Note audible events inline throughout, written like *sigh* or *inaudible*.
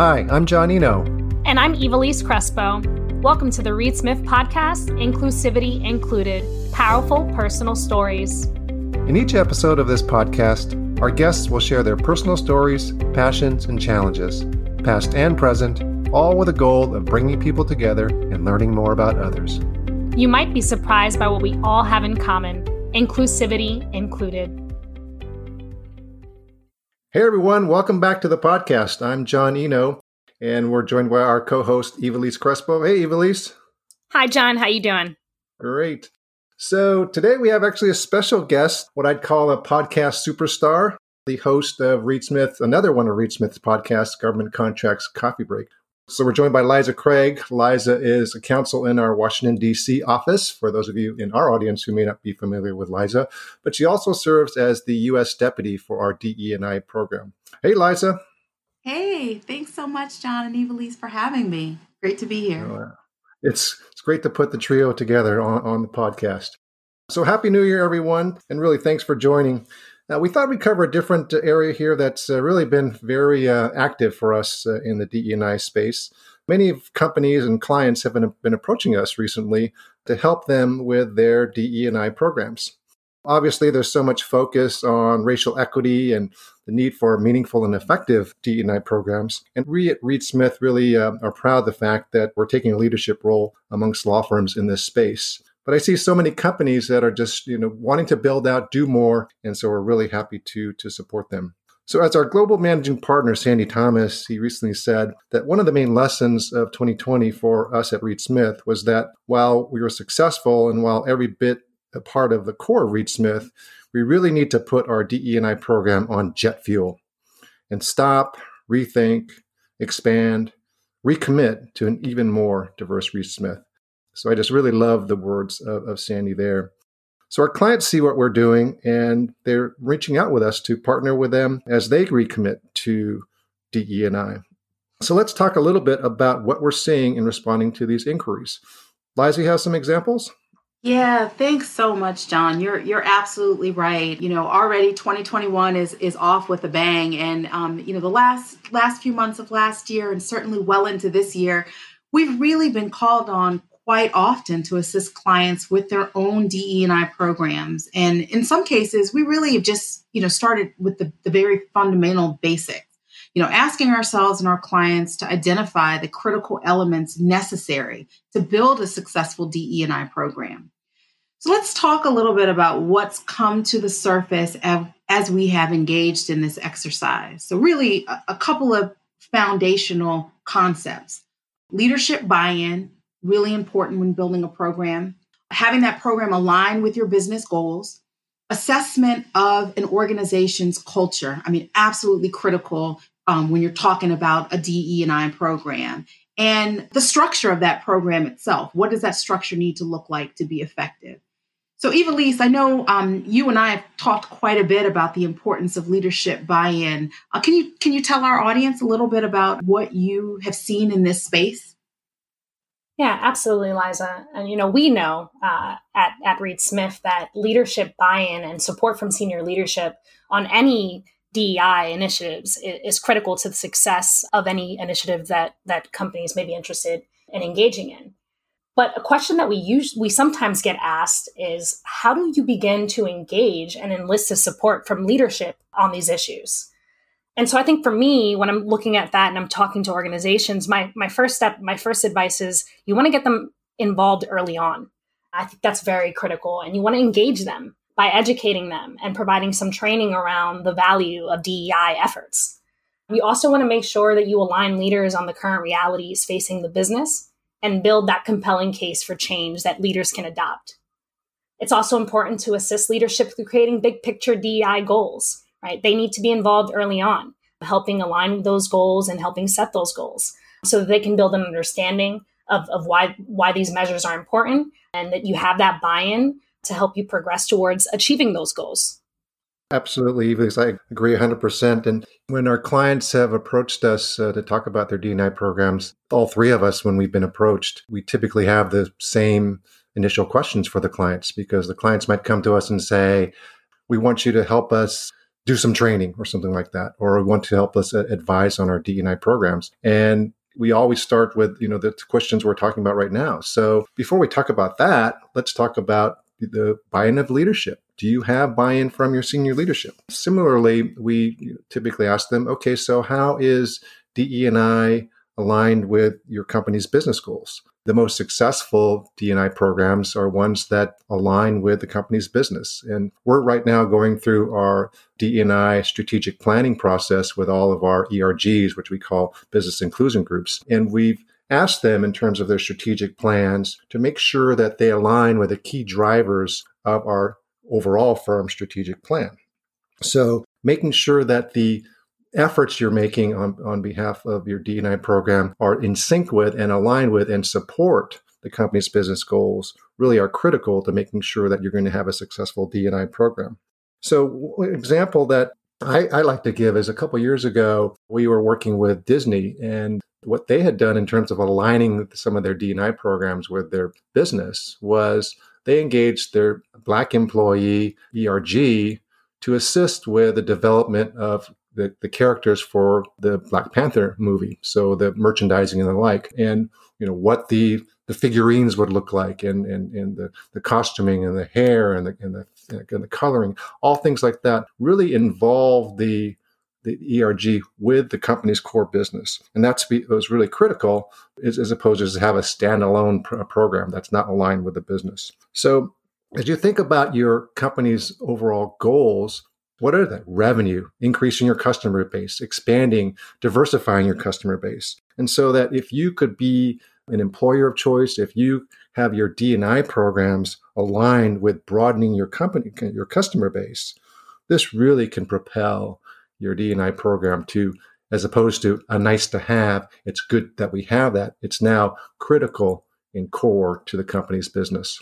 Hi, I'm John Iino. And I'm Evelise Crespo. Welcome to the Reed Smith Podcast, Inclusivity Included Powerful Personal Stories. In each episode of this podcast, our guests will share their personal stories, passions, and challenges, past and present, all with a goal of bringing people together and learning more about others. You might be surprised by what we all have in common, inclusivity included. Hey everyone, welcome back to the podcast. I'm John Iino, and we're joined by our co-host Evelise Crespo. Hey Evelise. Hi John, how you doing? Great. So today we have actually a special guest, what I'd call a podcast superstar, the host of Reed Smith, another one of Reed Smith's podcasts, Government Contracts Coffee Break. So we're joined by Liza Craig. Liza is a counsel in our Washington, D.C. office, for those of you in our audience who may not be familiar with Liza. But she also serves as the U.S. Deputy for our DE&I program. Hey, Liza. Hey, thanks so much, John and Evelise, for having me. Great to be here. Uh, it's, it's great to put the trio together on, on the podcast. So happy New Year, everyone, and really thanks for joining. Now, we thought we'd cover a different uh, area here that's uh, really been very uh, active for us in the DE&I space. Many companies and clients have been, been approaching us recently to help them with their DE&I programs. Obviously, there's so much focus on racial equity and the need for meaningful and effective DE&I programs. And we at Reed Smith really uh, are proud of the fact that we're taking a leadership role amongst law firms in this space. But I see so many companies that are just, you know, wanting to build out, do more, and so we're really happy to to support them. So, as our global managing partner, Sandy Thomas, he recently said that one of the main lessons of 2020 for us at Reed Smith was that while we were successful and while every bit a part of the core of Reed Smith, we really need to put our DE&I program on jet fuel and stop, rethink, expand, recommit to an even more diverse Reed Smith. So I just really love the words of, of Sandy there. So our clients see what we're doing and they're reaching out with us to partner with them as they recommit to DE&I. So let's talk a little bit about what we're seeing in responding to these inquiries. Liza, has some examples? Yeah, thanks so much, John. You're you're absolutely right. You know, already 2021 is is off with a bang, and um, you know the last last few months of last year, and certainly well into this year, we've really been called on quite often to assist clients with their own DE&I programs. And in some cases, we really have just, you know, started with the, the very fundamental basics. You know, asking ourselves and our clients to identify the critical elements necessary to build a successful DE&I program. So let's talk a little bit about what's come to the surface as, as we have engaged in this exercise. So really a, a couple of foundational concepts. Leadership buy-in, really important when building a program. Having that program align with your business goals, assessment of an organization's culture. I mean, absolutely critical um, when you're talking about a DE and I program, and the structure of that program itself. What does that structure need to look like to be effective? So, Eva Evelise, I know um, you and I have talked quite a bit about the importance of leadership buy-in. Uh, can you can you tell our audience a little bit about what you have seen in this space? Yeah, absolutely, Liza. And you know, we know uh, at at Reed Smith that leadership buy-in and support from senior leadership on any DEI initiatives is, is critical to the success of any initiative that that companies may be interested in engaging in. But a question that we use we sometimes get asked is how do you begin to engage and enlist the support from leadership on these issues? And so I think for me, when I'm looking at that and I'm talking to organizations, my my first step, my first advice is you want to get them involved early on. I think that's very critical. And you want to engage them by educating them and providing some training around the value of DEI efforts. You also want to make sure that you align leaders on the current realities facing the business and build that compelling case for change that leaders can adopt. It's also important to assist leadership through creating big picture DEI goals right? They need to be involved early on, helping align those goals and helping set those goals so that they can build an understanding of, of why, why these measures are important and that you have that buy-in to help you progress towards achieving those goals. Absolutely, because I agree 100%. And when our clients have approached us uh, to talk about their DNI programs, all three of us, when we've been approached, we typically have the same initial questions for the clients because the clients might come to us and say, We want you to help us do some training or something like that, or want to help us advise on our DEI programs. And we always start with, you know, the questions we're talking about right now. So before we talk about that, let's talk about the buy-in of leadership. Do you have buy-in from your senior leadership? Similarly, we typically ask them, okay, so how is DE&I aligned with your company's business goals? The most successful D&I programs are ones that align with the company's business. And we're right now going through our D&I strategic planning process with all of our ERGs, which we call business inclusion groups. And we've asked them in terms of their strategic plans to make sure that they align with the key drivers of our overall firm strategic plan. So making sure that the efforts you're making on, on behalf of your D&I program are in sync with and aligned with and support the company's business goals really are critical to making sure that you're going to have a successful D&I program. So, an example that I, I like to give is a couple years ago, we were working with Disney and what they had done in terms of aligning some of their D&I programs with their business was they engaged their Black employee ERG to assist with the development of the, the characters for the Black Panther movie. So the merchandising and the like, and you know what the the figurines would look like, and and, and the, the costuming and the hair and the and the and the coloring, all things like that, really involve the the ERG with the company's core business, and that's was really critical, as, as opposed to have a standalone pr- program that's not aligned with the business. So as you think about your company's overall goals, what are the revenue, increasing your customer base, expanding, diversifying your customer base. And so that if you could be an employer of choice, if you have your D&I programs aligned with broadening your company, your customer base, this really can propel your D&I program to, as opposed to a nice to have, it's good that we have that. It's now critical and core to the company's business.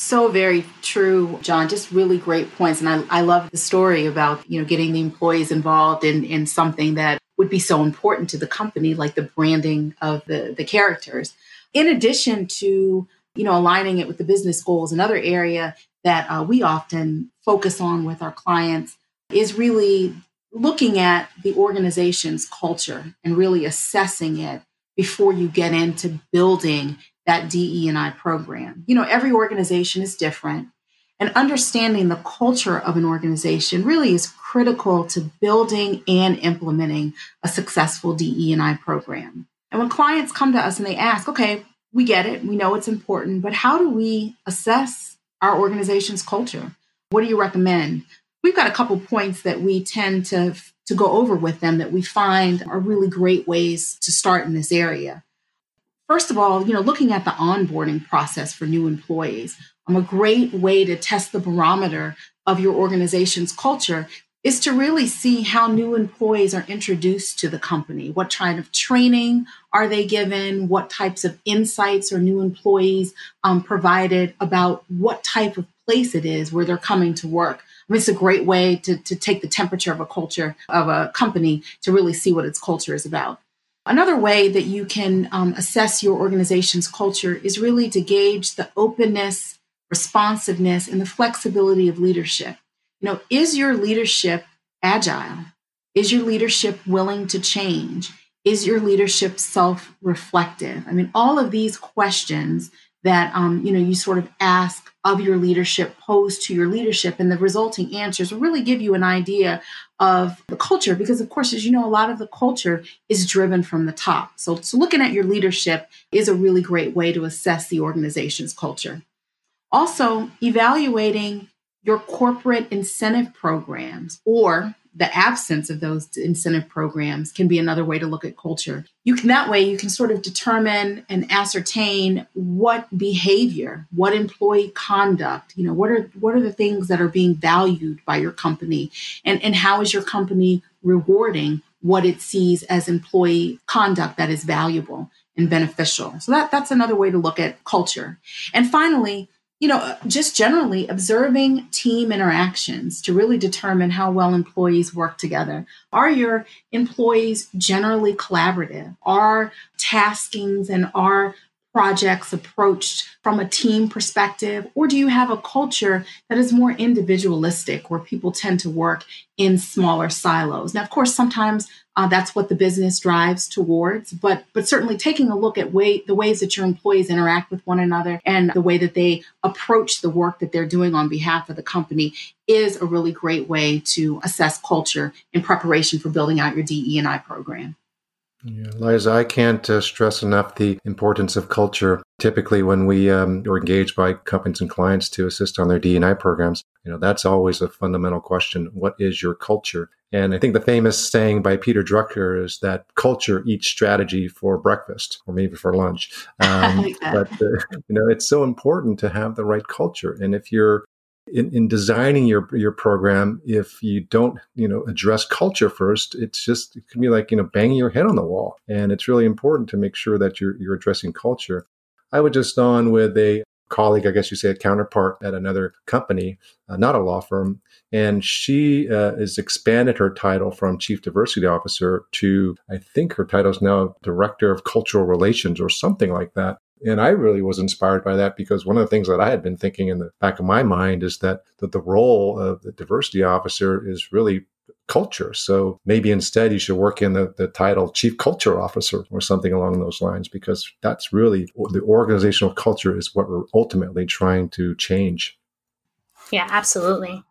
So very true, John. Just really great points. And I, I love the story about, you know, getting the employees involved in, in something that would be so important to the company, like the branding of the, the characters. In addition to, you know, aligning it with the business goals, another area that uh, we often focus on with our clients is really looking at the organization's culture and really assessing it before you get into building that DE&I program. You know, every organization is different, and understanding the culture of an organization really is critical to building and implementing a successful DE&I program. And when clients come to us and they ask, okay, we get it, we know it's important, but how do we assess our organization's culture? What do you recommend? We've got a couple points that we tend to to go over with them that we find are really great ways to start in this area. First of all, you know, looking at the onboarding process for new employees, um, a great way to test the barometer of your organization's culture is to really see how new employees are introduced to the company. What kind of training are they given? What types of insights are new employees um, provided about what type of place it is where they're coming to work? I mean, it's a great way to, to take the temperature of a culture, of a company, to really see what its culture is about. Another way that you can um, assess your organization's culture is really to gauge the openness, responsiveness, and the flexibility of leadership. You know, is your leadership agile? Is your leadership willing to change? Is your leadership self reflective? I mean, all of these questions that um, you know you sort of ask of your leadership posed to your leadership and the resulting answers will really give you an idea of the culture because of course as you know a lot of the culture is driven from the top. So, so looking at your leadership is a really great way to assess the organization's culture. Also evaluating your corporate incentive programs or the absence of those incentive programs can be another way to look at culture. You can that way you can sort of determine and ascertain what behavior, what employee conduct, you know, what are what are the things that are being valued by your company and and how is your company rewarding what it sees as employee conduct that is valuable and beneficial. So that that's another way to look at culture. And finally, you know, just generally observing team interactions to really determine how well employees work together. Are your employees generally collaborative? Are taskings and are projects approached from a team perspective, or do you have a culture that is more individualistic where people tend to work in smaller silos? Now, of course, sometimes uh, that's what the business drives towards, but but certainly taking a look at way the ways that your employees interact with one another and the way that they approach the work that they're doing on behalf of the company is a really great way to assess culture in preparation for building out your DE and I program. Yeah, Liza, I can't uh, stress enough the importance of culture. Typically, when we um, are engaged by companies and clients to assist on their D&I programs, you know that's always a fundamental question. What is your culture? And I think the famous saying by Peter Drucker is that culture eats strategy for breakfast or maybe for lunch. *laughs* Um, like but uh, you know, it's so important to have the right culture. And if you're in, in designing your your program, if you don't, you know, address culture first, it's just it can be like you know banging your head on the wall. And it's really important to make sure that you're you're addressing culture. I was just on with a colleague, I guess you say a counterpart at another company, uh, not a law firm, and she uh, has expanded her title from chief diversity officer to I think her title is now director of cultural relations or something like that. And I really was inspired by that because one of the things that I had been thinking in the back of my mind is that, that the role of the diversity officer is really culture. So maybe instead you should work in the, the title chief culture officer or something along those lines because that's really the organizational culture is what we're ultimately trying to change. Yeah, absolutely.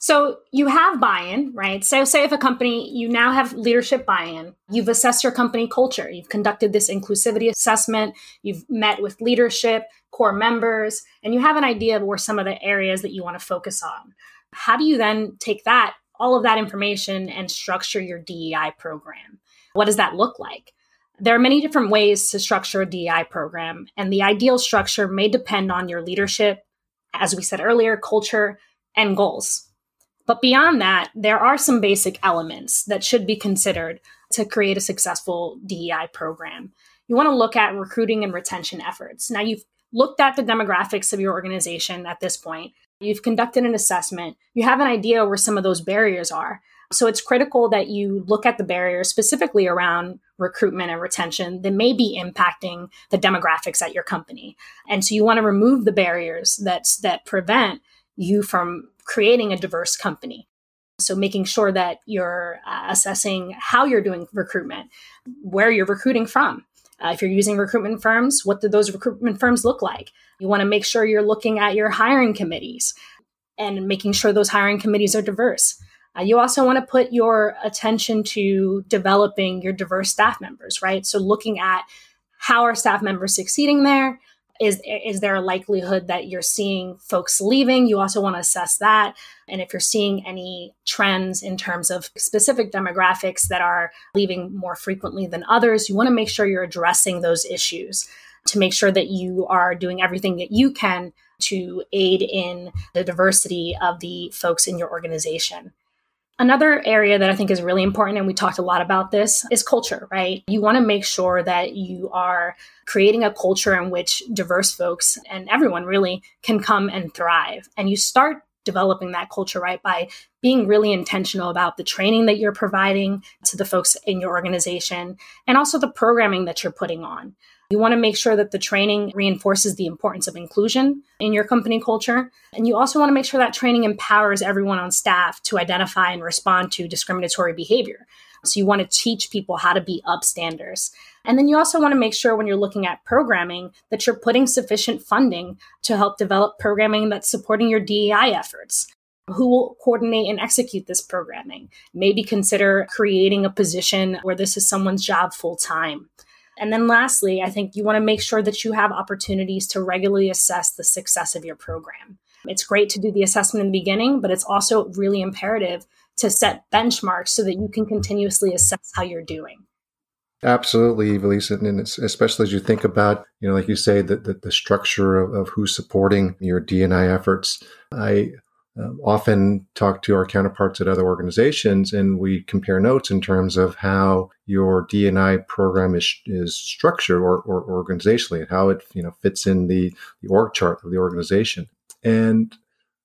So you have buy-in, right? So say if a company, you now have leadership buy-in, you've assessed your company culture, you've conducted this inclusivity assessment, you've met with leadership, core members, and you have an idea of where some of the areas that you want to focus on. How do you then take that, all of that information and structure your DEI program? What does that look like? There are many different ways to structure a DEI program, and the ideal structure may depend on your leadership, as we said earlier, culture, and goals. But beyond that, there are some basic elements that should be considered to create a successful DEI program. You want to look at recruiting and retention efforts. Now, you've looked at the demographics of your organization at this point, you've conducted an assessment, you have an idea where some of those barriers are. So it's critical that you look at the barriers specifically around recruitment and retention that may be impacting the demographics at your company. And so you want to remove the barriers that that prevent you from creating a diverse company. So, making sure that you're uh, assessing how you're doing recruitment, where you're recruiting from. Uh, if you're using recruitment firms, what do those recruitment firms look like? You want to make sure you're looking at your hiring committees and making sure those hiring committees are diverse. Uh, you also want to put your attention to developing your diverse staff members, right? So, looking at how are staff members succeeding there? Is is there a likelihood that you're seeing folks leaving? You also want to assess that. And if you're seeing any trends in terms of specific demographics that are leaving more frequently than others you want to make sure you're addressing those issues to make sure that you are doing everything that you can to aid in the diversity of the folks in your organization Another area that I think is really important, and we talked a lot about this, is culture, right? You want to make sure that you are creating a culture in which diverse folks and everyone really can come and thrive. And you start developing that culture, right, by being really intentional about the training that you're providing to the folks in your organization and also the programming that you're putting on. You want to make sure that the training reinforces the importance of inclusion in your company culture. And you also want to make sure that training empowers everyone on staff to identify and respond to discriminatory behavior. So you want to teach people how to be upstanders. And then you also want to make sure when you're looking at programming that you're putting sufficient funding to help develop programming that's supporting your DEI efforts. Who will coordinate and execute this programming? Maybe consider creating a position where this is someone's job full time. And then lastly, I think you want to make sure that you have opportunities to regularly assess the success of your program. It's great to do the assessment in the beginning, but it's also really imperative to set benchmarks so that you can continuously assess how you're doing. Absolutely, Evelisa, and especially as you think about, you know, like you say, that the, the, structure of, of, who's supporting your DNI efforts. I uh, often talk to our counterparts at other organizations and we compare notes in terms of how your DNI program is, is structured or, or organizationally and how it you know fits in the, the org chart of the organization. And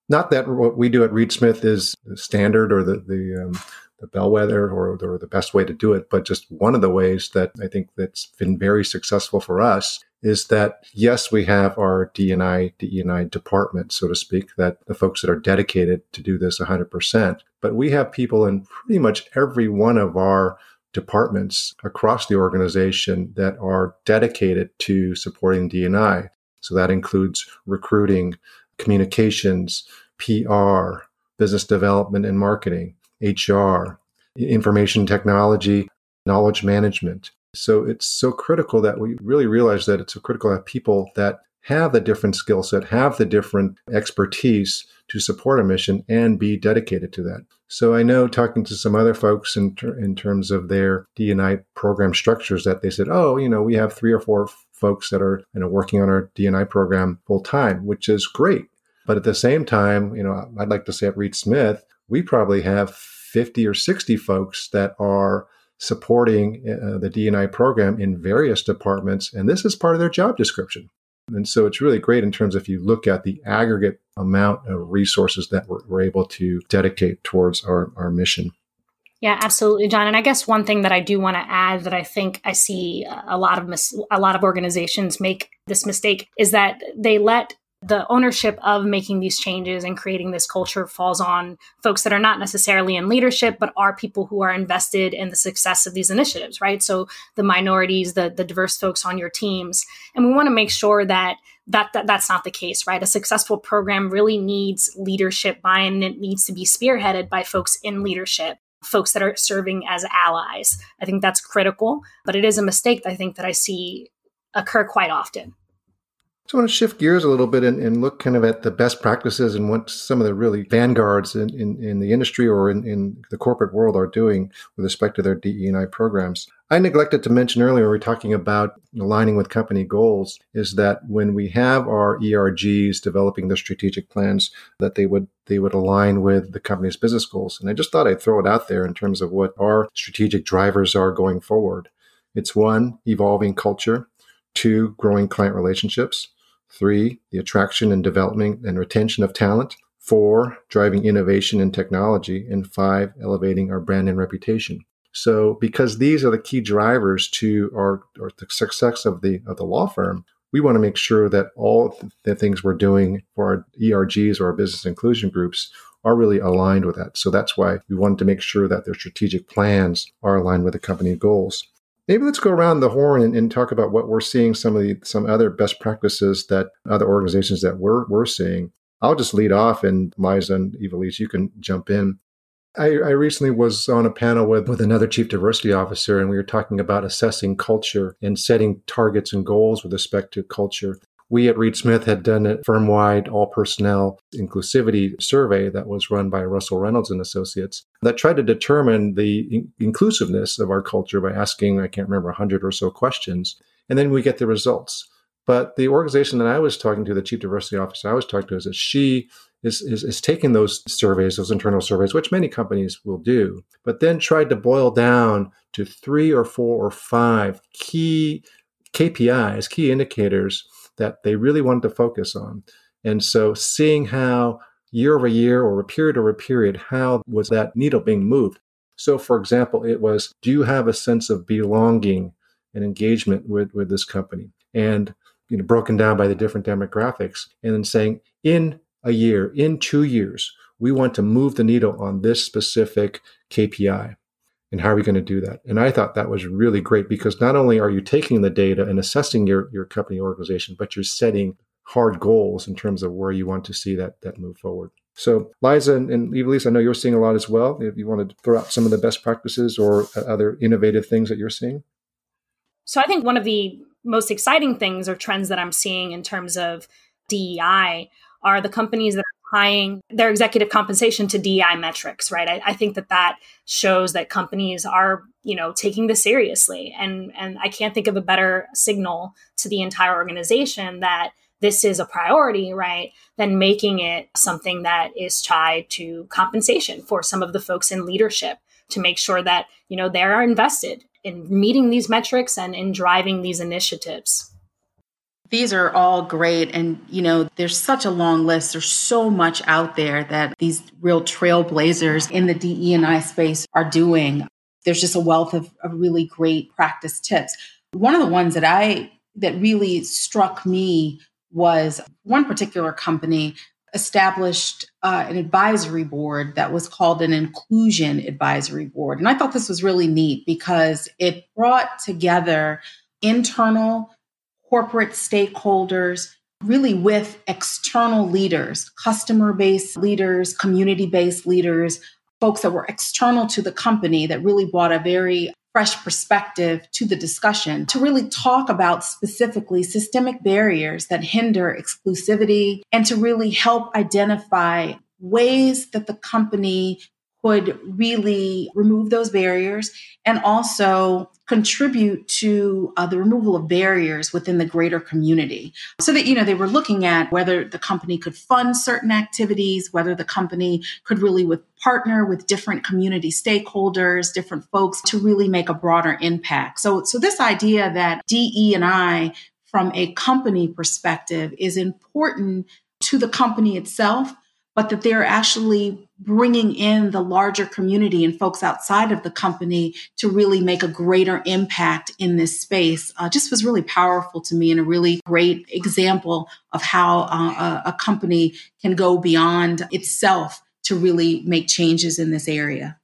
not that what we do at Reed Smith is standard or the, the, um, the bellwether or, or the best way to do it, but just one of the ways that I think that's been very successful for us is that yes, we have our DNI, DEI department, so to speak, that the folks that are dedicated to do this 100%, but we have people in pretty much every one of our departments across the organization that are dedicated to supporting DNI. So that includes recruiting, communications, PR, business development and marketing, HR, information technology, knowledge management. So it's so critical that we really realize that it's so critical to have people that have the different skill set, have the different expertise to support a mission and be dedicated to that. So I know talking to some other folks in, ter- in terms of their DNI program structures that they said, oh, you know, we have three or four folks that are you know working on our DNI program full time, which is great. But at the same time, you know, I'd like to say at Reed Smith, we probably have 50 or 60 folks that are supporting uh, the DNI program in various departments, and this is part of their job description. And so it's really great in terms of if you look at the aggregate amount of resources that we're, we're able to dedicate towards our, our mission. Yeah, absolutely, John. And I guess one thing that I do want to add that I think I see a lot of mis- a lot of organizations make this mistake is that they let the ownership of making these changes and creating this culture falls on folks that are not necessarily in leadership but are people who are invested in the success of these initiatives right? So the minorities the the diverse folks on your teams. And we want to make sure that that, that that's not the case right? A successful program really needs leadership buy-in it needs to be spearheaded by folks in leadership folks that are serving as allies. I think that's critical but it is a mistake i think that i see occur quite often so I want to shift gears a little bit and, and, look kind of at the best practices and what some of the really vanguards in, in, in the industry or in, in, the corporate world are doing with respect to their DE&I programs. I neglected to mention earlier, we were talking about aligning with company goals, is that when we have our ERGs developing their strategic plans, that they would they would align with the company's business goals. And I just thought I'd throw it out there in terms of what our strategic drivers are going forward. It's one, evolving culture, two, growing client relationships, Three, the attraction and development and retention of talent. Four, driving innovation and technology. And five, elevating our brand and reputation. So, because these are the key drivers to our, our the success of the of the law firm, we want to make sure that all the things we're doing for our ERGs or our business inclusion groups are really aligned with that. So that's why we wanted to make sure that their strategic plans are aligned with the company goals. Maybe let's go around the horn and, and, talk about what we're seeing some of the some other best practices that other organizations that we're we're seeing. I'll just lead off, and Liza and Ivelisse, you can jump in. I, I recently was on a panel with, with another chief diversity officer, and we were talking about assessing culture and setting targets and goals with respect to culture we at Reed Smith had done a firm wide all personnel inclusivity survey that was run by Russell Reynolds and Associates that tried to determine the in- inclusiveness of our culture by asking, I can't remember, 100 or so questions. And then we get the results. But the organization that I was talking to, the chief diversity officer I was talking to, is that she is, is, is taking those surveys, those internal surveys, which many companies will do, but then tried to boil down to three or four or five key KPIs, key indicators that they really wanted to focus on. And so seeing how year over year or a period over period, how was that needle being moved? So, for example, it was do you have a sense of belonging and engagement with, with this company? And you know, broken down by the different demographics, and then saying in a year, in two years, we want to move the needle on this specific KPI. And how are we going to do that? And I thought that was really great because not only are you taking the data and assessing your, your company organization, but you're setting hard goals in terms of where you want to see that, that move forward. So, Liza and, Ivelisse, I know you're seeing a lot as well. If you want to throw out some of the best practices or uh, other innovative things that you're seeing. So, I think one of the most exciting things or trends that I'm seeing in terms of DEI are the companies that tying their executive compensation to DEI metrics, right? I, I, think that that shows that companies are, you know, taking this seriously, and and I can't think of a better signal to the entire organization that this is a priority, right? Than making it something that is tied to compensation for some of the folks in leadership to make sure that you know they are invested in meeting these metrics and in driving these initiatives. These are all great. And, you know, there's such a long list. There's so much out there that these real trailblazers in the DE and I space are doing. There's just a wealth of, of really great practice tips. One of the ones that I that really struck me was one particular company established uh, an advisory board that was called an inclusion advisory board. And I thought this was really neat because it brought together internal corporate stakeholders really with external leaders, customer based leaders, community based leaders, folks that were external to the company that really brought a very fresh perspective to the discussion to really talk about specifically systemic barriers that hinder exclusivity and to really help identify ways that the company could really remove those barriers and also contribute to uh, the removal of barriers within the greater community. So that you know they were looking at whether the company could fund certain activities whether the company could really with partner with different community stakeholders different folks to really make a broader impact. So so this idea that de and i from a company perspective is important to the company itself but that they're actually bringing in the larger community and folks outside of the company to really make a greater impact in this space uh, just was really powerful to me and a really great example of how uh, a, a company can go beyond itself to really make changes in this area.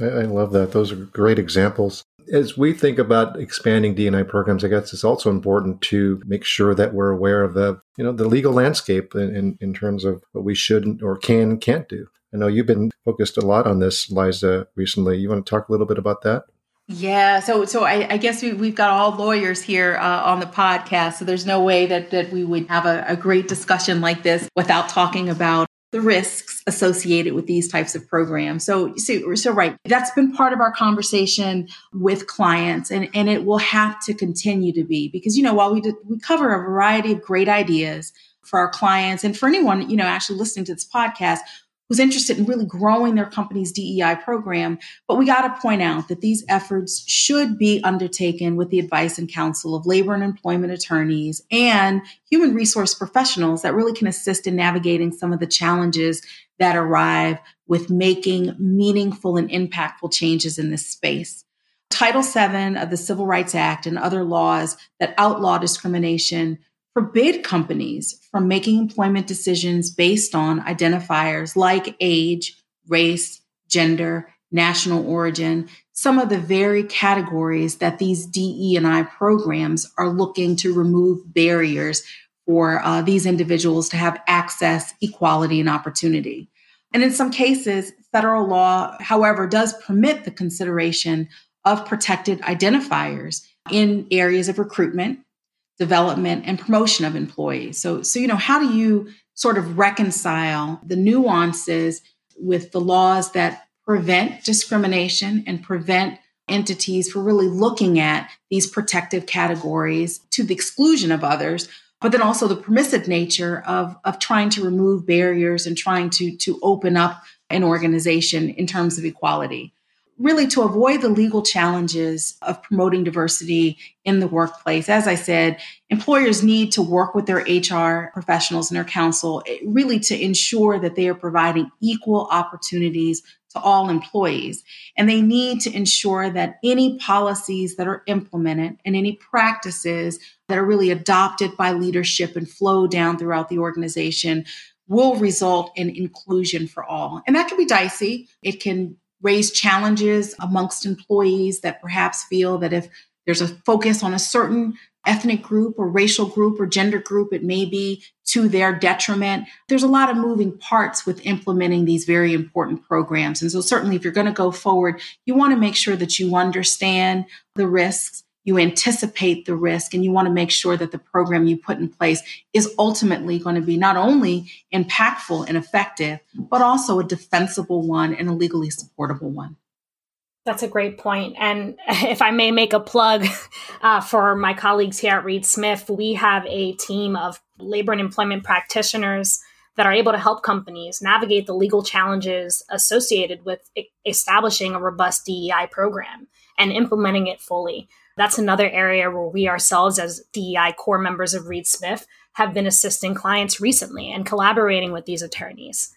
I love that. Those are great examples as we think about expanding D&I programs, I guess it's also important to make sure that we're aware of the, you know, the legal landscape in, in, in terms of what we should or can, can't do. I know you've been focused a lot on this, Liza, recently. You want to talk a little bit about that? Yeah, so so I, I guess we, have got all lawyers here uh, on the podcast, so there's no way that that we would have a, a great discussion like this without talking about the risks associated with these types of programs. So, so, so right, that's been part of our conversation with clients, and, and it will have to continue to be because you know while we did, we cover a variety of great ideas for our clients and for anyone you know actually listening to this podcast who's interested in really growing their company's DEI program. But we got to point out that these efforts should be undertaken with the advice and counsel of labor and employment attorneys and human resource professionals that really can assist in navigating some of the challenges that arrive with making meaningful and impactful changes in this space. Title VII of the Civil Rights Act and other laws that outlaw discrimination forbid companies from making employment decisions based on identifiers like age, race, gender, national origin, some of the very categories that these DE&I programs are looking to remove barriers for uh, these individuals to have access, equality, and opportunity. And in some cases, federal law, however, does permit the consideration of protected identifiers in areas of recruitment, development and promotion of employees. So, so you know, how do you sort of reconcile the nuances with the laws that prevent discrimination and prevent entities for really looking at these protective categories to the exclusion of others but then also the permissive nature of, of trying to remove barriers and trying to, to open up an organization in terms of equality really to avoid the legal challenges of promoting diversity in the workplace. As I said, employers need to work with their HR professionals and their counsel eh, really to ensure that they are providing equal opportunities to all employees. And they need to ensure that any policies that are implemented and any practices that are really adopted by leadership and flow down throughout the organization will result in inclusion for all. And that can be dicey. It can raise challenges amongst employees that perhaps feel that if there's a focus on a certain ethnic group or racial group or gender group, it may be to their detriment. There's a lot of moving parts with implementing these very important programs. And so, certainly, if you're going to go forward, you want to make sure that you understand the risks you anticipate the risk and you want to make sure that the program you put in place is ultimately going to be not only impactful and effective, but also a defensible one and a legally supportable one. That's a great point. And *laughs* if I may make a plug *laughs* uh, for my colleagues here at Reed Smith, we have a team of labor and employment practitioners that are able to help companies navigate the legal challenges associated with establishing a robust DEI program and implementing it fully that's another area where we ourselves, as DEI core members of Reed Smith, have been assisting clients recently and collaborating with these attorneys.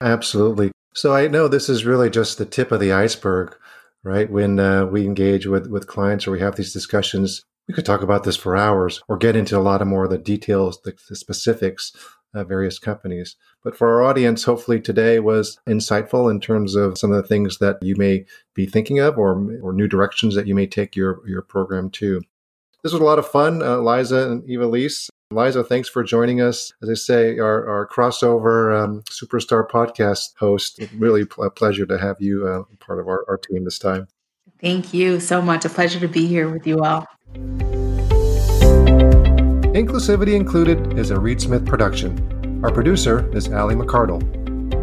Absolutely. So I know this is really just the tip of the iceberg, right? When uh, we engage with, with clients or we have these discussions, We could talk about this for hours or get into a lot of more of the details, the, the specifics of various companies. But for our audience, hopefully today was insightful in terms of some of the things that you may be thinking of or, or new directions that you may take your, your program to. This was a lot of fun, uh, Liza and Ivelisse. Liza, thanks for joining us. As I say, our, our crossover um, superstar podcast host. Really a pleasure to have you uh, part of our, our team this time. Thank you so much. A pleasure to be here with you all. Inclusivity Included is a Reed Smith production. Our producer is Allie McCardle.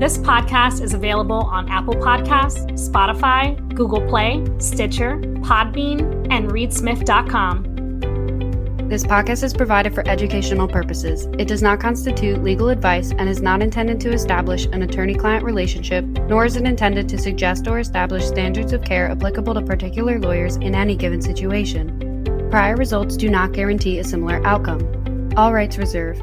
This podcast is available on Apple Podcasts, Spotify, Google Play, Stitcher, Podbean, and ReedSmith.com. This podcast is provided for educational purposes. It does not constitute legal advice and is not intended to establish an attorney client relationship, nor is it intended to suggest or establish standards of care applicable to particular lawyers in any given situation. Prior results do not guarantee a similar outcome. All rights reserved.